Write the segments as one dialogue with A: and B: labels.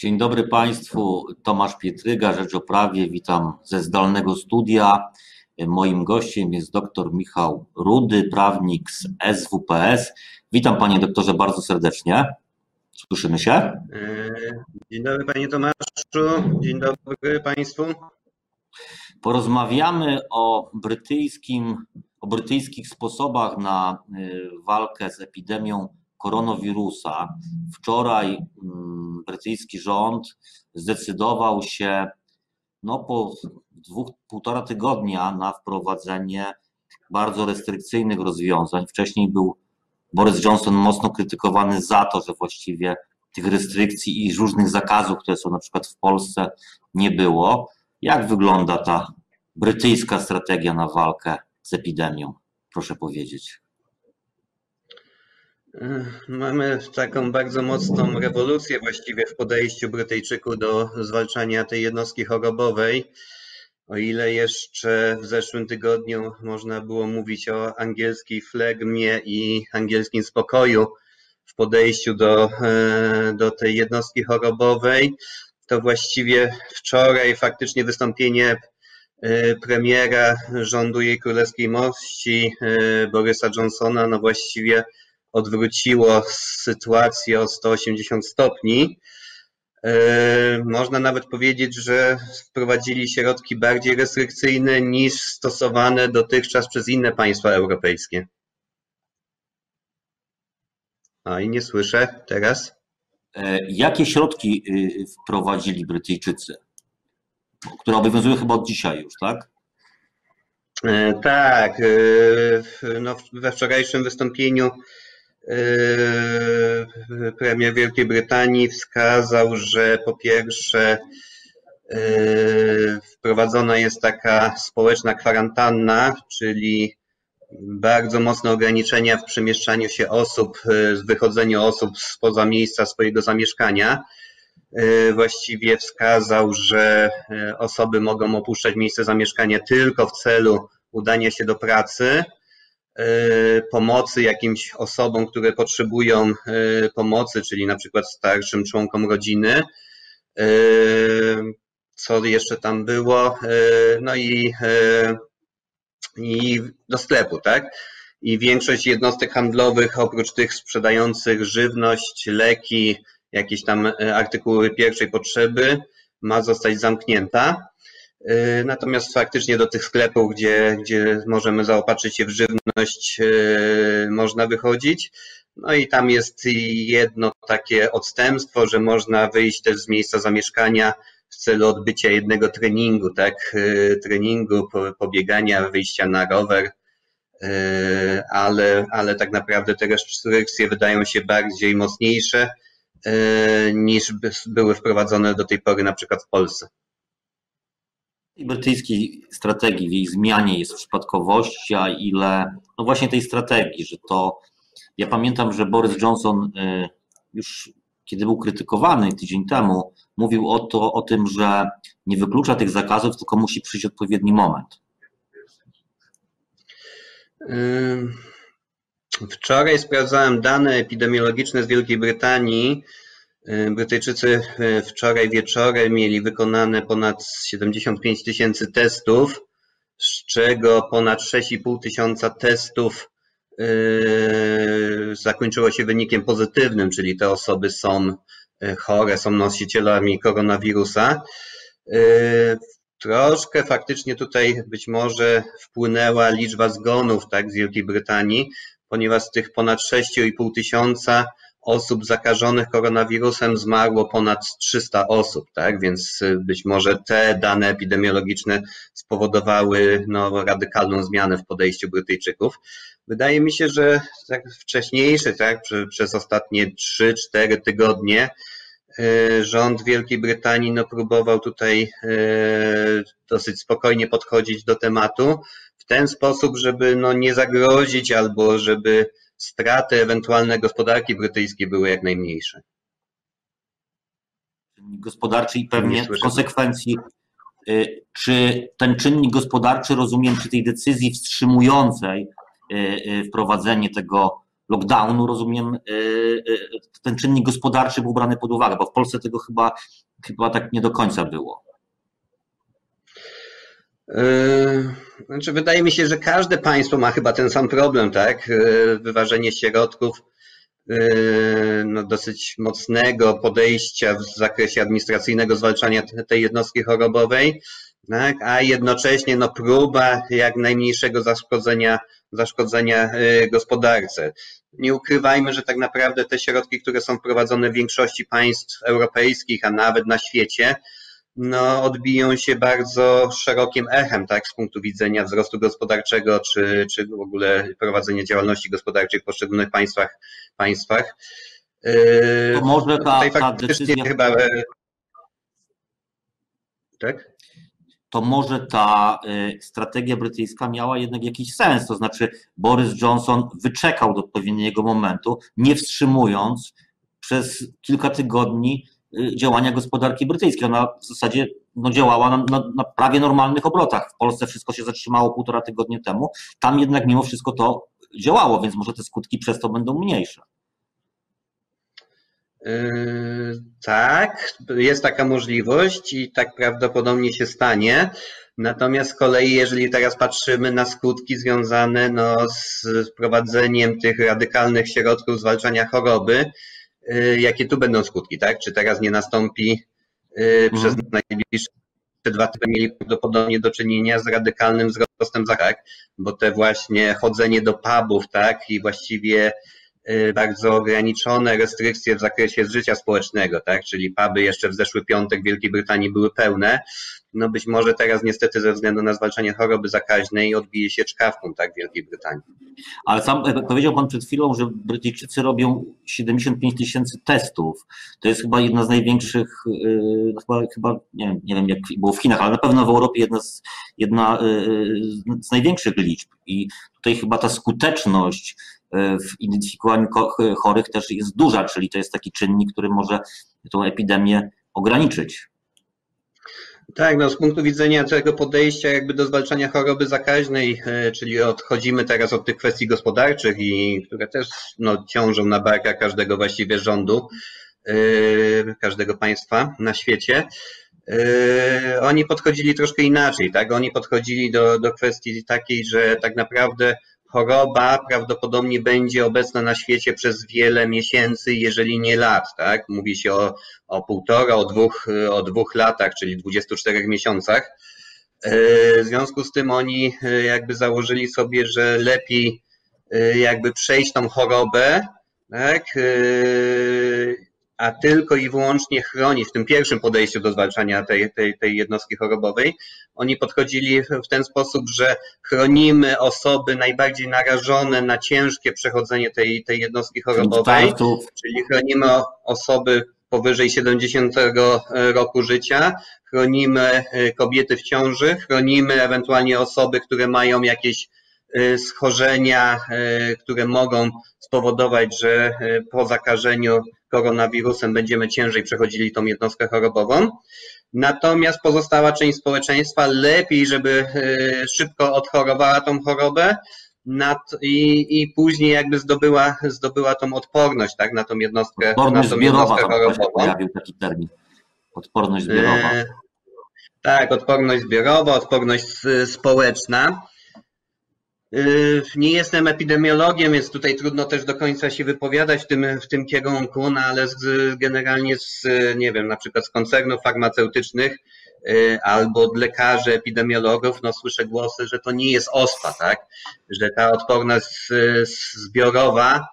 A: Dzień dobry Państwu, Tomasz Pietryga, Rzecz o Prawie, witam ze zdalnego studia. Moim gościem jest dr Michał Rudy, prawnik z SWPS. Witam Panie doktorze bardzo serdecznie. Słyszymy się? E,
B: dzień dobry Panie Tomaszu, dzień dobry Państwu.
A: Porozmawiamy o brytyjskim, o brytyjskich sposobach na e, walkę z epidemią koronawirusa. Wczoraj mm, brytyjski rząd zdecydował się no, po dwóch, półtora tygodnia na wprowadzenie bardzo restrykcyjnych rozwiązań. Wcześniej był Boris Johnson mocno krytykowany za to, że właściwie tych restrykcji i różnych zakazów, które są na przykład w Polsce, nie było. Jak wygląda ta brytyjska strategia na walkę z epidemią? Proszę powiedzieć.
B: Mamy taką bardzo mocną rewolucję właściwie w podejściu Brytyjczyków do zwalczania tej jednostki chorobowej. O ile jeszcze w zeszłym tygodniu można było mówić o angielskiej flegmie i angielskim spokoju w podejściu do, e, do tej jednostki chorobowej, to właściwie wczoraj faktycznie wystąpienie e, premiera rządu jej królewskiej mości e, Borysa Johnsona, no właściwie odwróciło sytuację o 180 stopni. E, można nawet powiedzieć, że wprowadzili środki bardziej restrykcyjne niż stosowane dotychczas przez inne państwa europejskie. A i nie słyszę teraz.
A: E, jakie środki y, wprowadzili Brytyjczycy? Które obowiązują chyba od dzisiaj już, tak?
B: E, tak. No, we wczorajszym wystąpieniu premier Wielkiej Brytanii wskazał, że po pierwsze yy, wprowadzona jest taka społeczna kwarantanna, czyli bardzo mocne ograniczenia w przemieszczaniu się osób, yy, w wychodzeniu osób spoza miejsca swojego zamieszkania. Właściwie wskazał, że osoby mogą opuszczać miejsce zamieszkania tylko w celu udania się do pracy pomocy jakimś osobom, które potrzebują e, pomocy, czyli na przykład starszym członkom rodziny. E, co jeszcze tam było? No i, i do sklepu, tak? I większość jednostek handlowych, oprócz tych sprzedających żywność, leki, jakieś tam artykuły pierwszej potrzeby, ma zostać zamknięta. Y, natomiast faktycznie do tych sklepów, gdzie, gdzie możemy zaopatrzyć się w żywność, y, można wychodzić. No i tam jest jedno takie odstępstwo, że można wyjść też z miejsca zamieszkania w celu odbycia jednego treningu, tak? Y, treningu, pobiegania, wyjścia na rower, ale, ale tak naprawdę te restrykcje wydają się bardziej mocniejsze niż były wprowadzone do tej pory na przykład w Polsce
A: brytyjskiej strategii, w jej zmianie jest przypadkowości, a ile no właśnie tej strategii, że to ja pamiętam, że Boris Johnson y, już kiedy był krytykowany tydzień temu, mówił o, to, o tym, że nie wyklucza tych zakazów, tylko musi przyjść odpowiedni moment.
B: Wczoraj sprawdzałem dane epidemiologiczne z Wielkiej Brytanii Brytyjczycy e, wczoraj wieczorem mieli wykonane ponad 75 tysięcy testów, z czego ponad 6,5 tysiąca testów e, zakończyło się wynikiem pozytywnym, czyli te osoby są chore, są nosicielami koronawirusa. Troszkę faktycznie tutaj być może wpłynęła liczba zgonów tak, z Wielkiej Brytanii, ponieważ z tych ponad 6,5 tysiąca osób zakażonych koronawirusem zmarło ponad 300 osób, tak? Więc y, być może te dane epidemiologiczne spowodowały no, radykalną zmianę w podejściu Brytyjczyków. Wydaje mi się, że tak wcześniejszy, tak, przez ostatnie 3-4 tygodnie y, rząd Wielkiej Brytanii no, próbował tutaj y, dosyć spokojnie podchodzić do tematu w ten sposób, żeby no, nie zagrozić albo żeby straty ewentualne gospodarki brytyjskiej były jak najmniejsze.
A: Czynnik gospodarczy i pewnie w konsekwencji, y, czy ten czynnik gospodarczy, rozumiem, przy tej decyzji wstrzymującej y, y, wprowadzenie tego lockdownu, rozumiem, ten czynnik gospodarczy był brany pod uwagę, bo w Polsce tego chyba, chyba tak nie do końca było.
B: Znaczy, wydaje mi się, że każde państwo ma chyba ten sam problem, tak? Wyważenie środków no, dosyć mocnego podejścia w zakresie administracyjnego zwalczania tej jednostki chorobowej, tak? a jednocześnie no, próba jak najmniejszego zaszkodzenia, zaszkodzenia gospodarce. Nie ukrywajmy, że tak naprawdę te środki, które są wprowadzone w większości państw europejskich, a nawet na świecie, no, odbiją się bardzo szerokim echem, tak, z punktu widzenia wzrostu gospodarczego, czy, czy w ogóle prowadzenia działalności gospodarczej w poszczególnych państwach. państwach.
A: To może ta, ta decyzja... Chyba... E, tak? To może ta e, strategia brytyjska miała jednak jakiś sens, to znaczy Boris Johnson wyczekał do odpowiedniego momentu, nie wstrzymując przez kilka tygodni działania gospodarki brytyjskiej. Ona w zasadzie no, działała na, na, na, prawie normalnych obrotach. W Polsce wszystko się zatrzymało półtora tygodnia temu. Tam jednak mimo wszystko to działało, więc może te skutki przez to będą mniejsze.
B: Yy, tak, jest taka możliwość i tak prawdopodobnie się stanie. Natomiast z kolei, jeżeli teraz patrzymy na skutki związane no, z wprowadzeniem tych radykalnych środków zwalczania choroby, Y, jakie tu będą skutki, tak? Czy teraz nie nastąpi y, przez mhm. najbliższe dwa tygodnie mieli prawdopodobnie do czynienia z radykalnym wzrostem zachorowań, bo te właśnie chodzenie do pubów, tak, i właściwie y, bardzo ograniczone restrykcje w zakresie życia społecznego, tak, czyli puby jeszcze w zeszły piątek w Wielkiej Brytanii były pełne, no być może teraz niestety ze względu na zwalczanie choroby zakaźnej odbije się czkawką tak w Wielkiej Brytanii.
A: Ale sam e, powiedział Pan przed chwilą, że Brytyjczycy robią 75 tysięcy testów. To jest chyba jedna z największych, no chyba, chyba nie, wiem, nie wiem jak było w Chinach, ale na pewno w Europie jedna z, jedna e, z największych liczb. I tutaj chyba ta skuteczność w identyfikowaniu chorych też jest duża, czyli to jest taki czynnik, który może tą epidemię ograniczyć.
B: Tak, no z punktu widzenia tego podejścia jakby do zwalczania choroby zakaźnej, e, czyli odchodzimy teraz od tych kwestii gospodarczych i które też no, ciążą na barkach każdego właściwie rządu, e, każdego państwa na świecie. E, oni podchodzili troszkę inaczej, tak? Oni podchodzili do, do kwestii takiej, że tak naprawdę choroba prawdopodobnie będzie obecna na świecie przez wiele miesięcy, jeżeli nie lat, tak? Mówi się o, o półtora, o dwóch, o dwóch latach, czyli 24 miesiącach. E, w związku z tym oni e, jakby założyli sobie, że lepiej e, jakby przejść tą chorobę, tak? A tylko i wyłącznie chronić w tym pierwszym podejściu do zwalczania tej, tej, tej jednostki chorobowej. Oni podchodzili w ten sposób, że chronimy osoby najbardziej narażone na ciężkie przechodzenie tej, tej jednostki chorobowej, czyli chronimy osoby powyżej 70 roku życia, chronimy e, kobiety w ciąży, chronimy ewentualnie osoby, które mają jakieś e, schorzenia, e, które mogą spowodować, że po zakażeniu koronawirusem będziemy ciężej przechodzili tą jednostkę chorobową. Natomiast pozostała część społeczeństwa lepiej, żeby e, szybko odchorowała tą chorobę i, i później jakby zdobyła, zdobyła tą odporność tak, na tą jednostkę,
A: odporność na tą jednostkę chorobową. Pojawił taki termin. Odporność zbiorowa. E,
B: tak, odporność zbiorowa, odporność społeczna. Yy, nie jestem epidemiologiem, więc tutaj trudno też do końca się wypowiadać w tym, w tym kierunku, no ale z, generalnie z, nie wiem, na przykład z koncernów farmaceutycznych yy, albo od lekarzy, epidemiologów, no słyszę głosy, że to nie jest OSPA, tak? Że ta odporność zbiorowa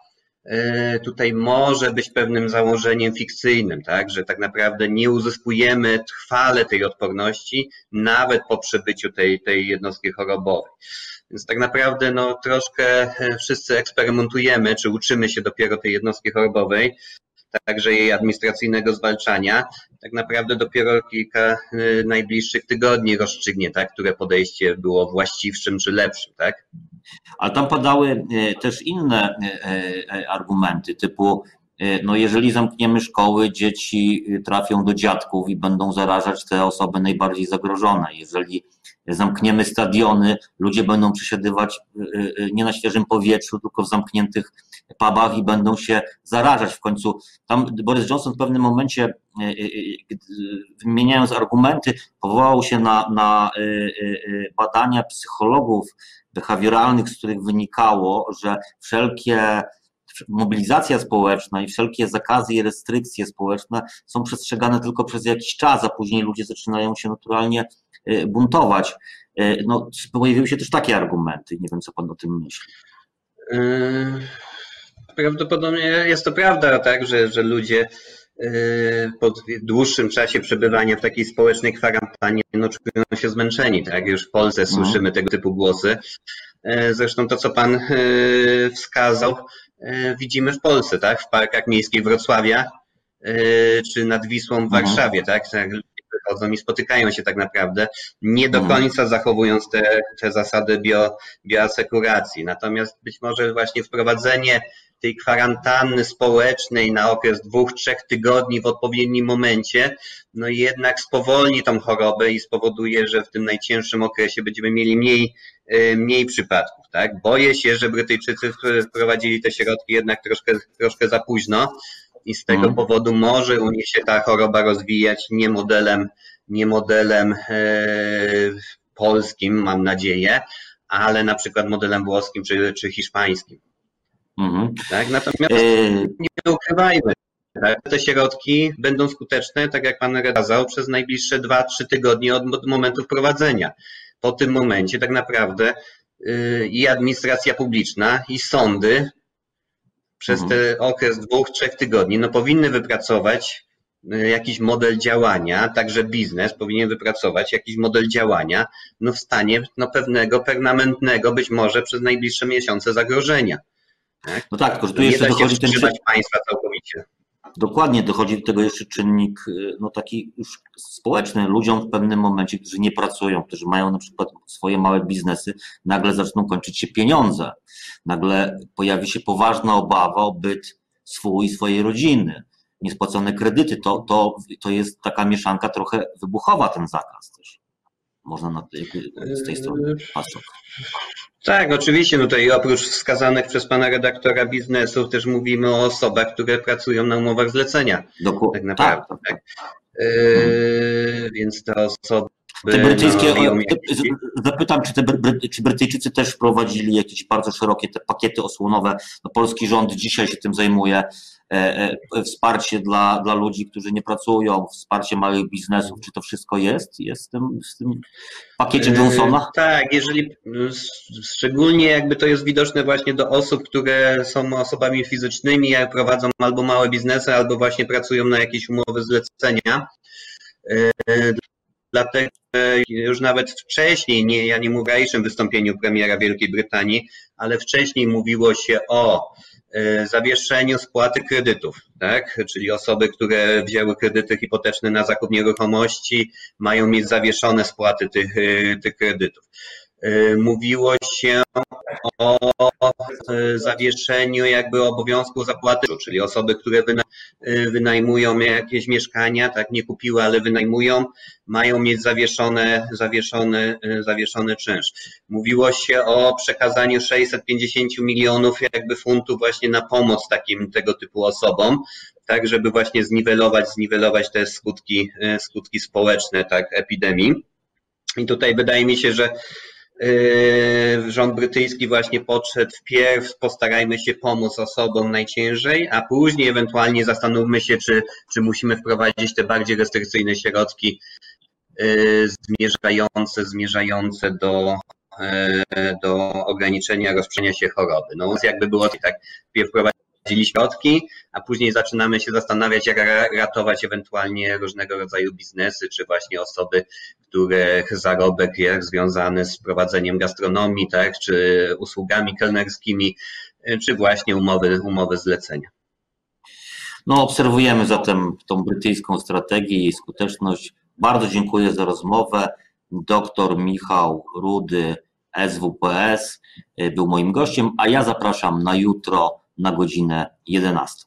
B: yy, tutaj może być pewnym założeniem fikcyjnym, tak? Że tak naprawdę nie uzyskujemy trwale tej odporności nawet po przebyciu tej, tej jednostki chorobowej. Więc tak naprawdę no, troszkę e, wszyscy eksperymentujemy, czy uczymy się dopiero tej jednostki chorobowej, także jej administracyjnego zwalczania. Tak naprawdę dopiero kilka e, najbliższych tygodni rozstrzygnie, tak, które podejście było właściwszym czy lepszym. Tak?
A: Ale tam padały e, też inne argumenty, typu no jeżeli zamkniemy szkoły, dzieci trafią do dziadków i będą zarażać te osoby najbardziej zagrożone. Jeżeli zamkniemy stadiony, ludzie będą przesiadywać nie na świeżym powietrzu, tylko w zamkniętych pubach i będą się zarażać. W końcu tam Boris Johnson w pewnym momencie, wymieniając argumenty, powołał się na, na badania psychologów behawioralnych, z których wynikało, że wszelkie mobilizacja społeczna i wszelkie zakazy i restrykcje społeczne są przestrzegane tylko przez jakiś czas, a później ludzie zaczynają się naturalnie y, buntować. Y, no, pojawiły się też takie argumenty. Nie wiem, co pan o tym myśli.
B: Yy, prawdopodobnie jest to prawda, tak, że, że ludzie po dłuższym czasie przebywania w takiej społecznej kwarantannie no, czują się zmęczeni. Tak? Już w Polsce mhm. słyszymy tego typu głosy. Zresztą to, co pan wskazał, widzimy w Polsce, tak? W parkach miejskich Wrocławia e, czy nad Wisłą w mhm. Warszawie, tak? Wychodzą i spotykają się tak naprawdę, nie do mhm. końca zachowując te, te zasady bio, bioasekuracji. Natomiast być może właśnie wprowadzenie tej kwarantanny społecznej na okres dwóch, trzech tygodni w odpowiednim momencie, no jednak spowolni tą chorobę i spowoduje, że w tym najcięższym okresie będziemy mieli mniej, e, mniej przypadków. Tak? Boję się, że Brytyjczycy wprowadzili te środki jednak troszkę, troszkę za późno i z tego mm. powodu może u nich się ta choroba rozwijać nie modelem, nie modelem e, polskim, mam nadzieję, ale na przykład modelem włoskim czy, czy hiszpańskim. Mm. Tak? Natomiast e... nie ukrywajmy, tak? te środki będą skuteczne, tak jak Pan kazał, przez najbliższe 2-3 tygodnie od momentu wprowadzenia. Po tym momencie tak naprawdę Y, i administracja publiczna, i sądy przez mhm. ten okres dwóch, trzech tygodni no, powinny wypracować y, jakiś model działania, także biznes powinien wypracować jakiś model działania no, w stanie no, pewnego, permanentnego być może przez najbliższe miesiące zagrożenia.
A: Tak? No tak, tylko że tu jeszcze dochodzi ten...
B: państwa całkowicie.
A: Dokładnie dochodzi do tego jeszcze czynnik y, no taki już społeczny. Ludziom w pewnym momencie, którzy nie pracują, którzy mają na przykład swoje małe biznesy, nagle zaczną kończyć się pieniądze. Nagle pojawi się poważna obawa o byt swój i swojej rodziny. Niespłacone kredyty. To, to, to jest taka mieszanka trochę wybuchowa, ten zakaz też. Można na, z tej strony patrzeć.
B: Tak, oczywiście. No tutaj oprócz wskazanych przez pana redaktora biznesów też mówimy o osobach, które pracują na umowach zlecenia. Dokładnie. Tak naprawdę. Tak, tak. Yy, więc te osoby.
A: Te brytyjskie, zapytam, czy, te, czy Brytyjczycy też wprowadzili jakieś bardzo szerokie te pakiety osłonowe? No, polski rząd dzisiaj się tym zajmuje. E, e, wsparcie dla, dla ludzi, którzy nie pracują, wsparcie małych biznesów, czy to wszystko jest? Jest w tym, w tym pakiecie Johnsona?
B: E, tak, jeżeli szczególnie jakby to jest widoczne właśnie do osób, które są osobami fizycznymi, jak prowadzą albo małe biznesy, albo właśnie pracują na jakieś umowy zlecenia. Dlatego już nawet wcześniej, nie, ja nie mówię o wystąpieniu premiera Wielkiej Brytanii, ale wcześniej mówiło się o E, zawieszeniu spłaty kredytów, tak? Czyli osoby, które wzięły kredyty hipoteczne na zakup nieruchomości, mają mieć zawieszone spłaty tych, e, tych kredytów. E, mówiło się o zawieszeniu jakby obowiązku zapłaty, czyli osoby, które wynajmują jakieś mieszkania, tak nie kupiły, ale wynajmują, mają mieć zawieszone, zawieszony, zawieszony czynsz. Mówiło się o przekazaniu 650 milionów jakby funtów właśnie na pomoc takim tego typu osobom, tak żeby właśnie zniwelować, zniwelować te skutki, skutki społeczne tak epidemii. I tutaj wydaje mi się, że rząd brytyjski właśnie podszedł wpierw, postarajmy się pomóc osobom najciężej, a później ewentualnie zastanówmy się, czy, czy musimy wprowadzić te bardziej restrykcyjne środki yy, zmierzające, zmierzające do, yy, do ograniczenia rozprzestrzeniania się choroby. No więc jakby było tak, wpierw wprowadzili środki, a później zaczynamy się zastanawiać, jak ratować ewentualnie różnego rodzaju biznesy, czy właśnie osoby, których zarobek jest związany z prowadzeniem gastronomii, tak, czy usługami kelnerskimi, czy właśnie umowy, umowy zlecenia.
A: No, obserwujemy zatem tą brytyjską strategię i skuteczność. Bardzo dziękuję za rozmowę. Doktor Michał Rudy, SWPS, był moim gościem, a ja zapraszam na jutro na godzinę 11.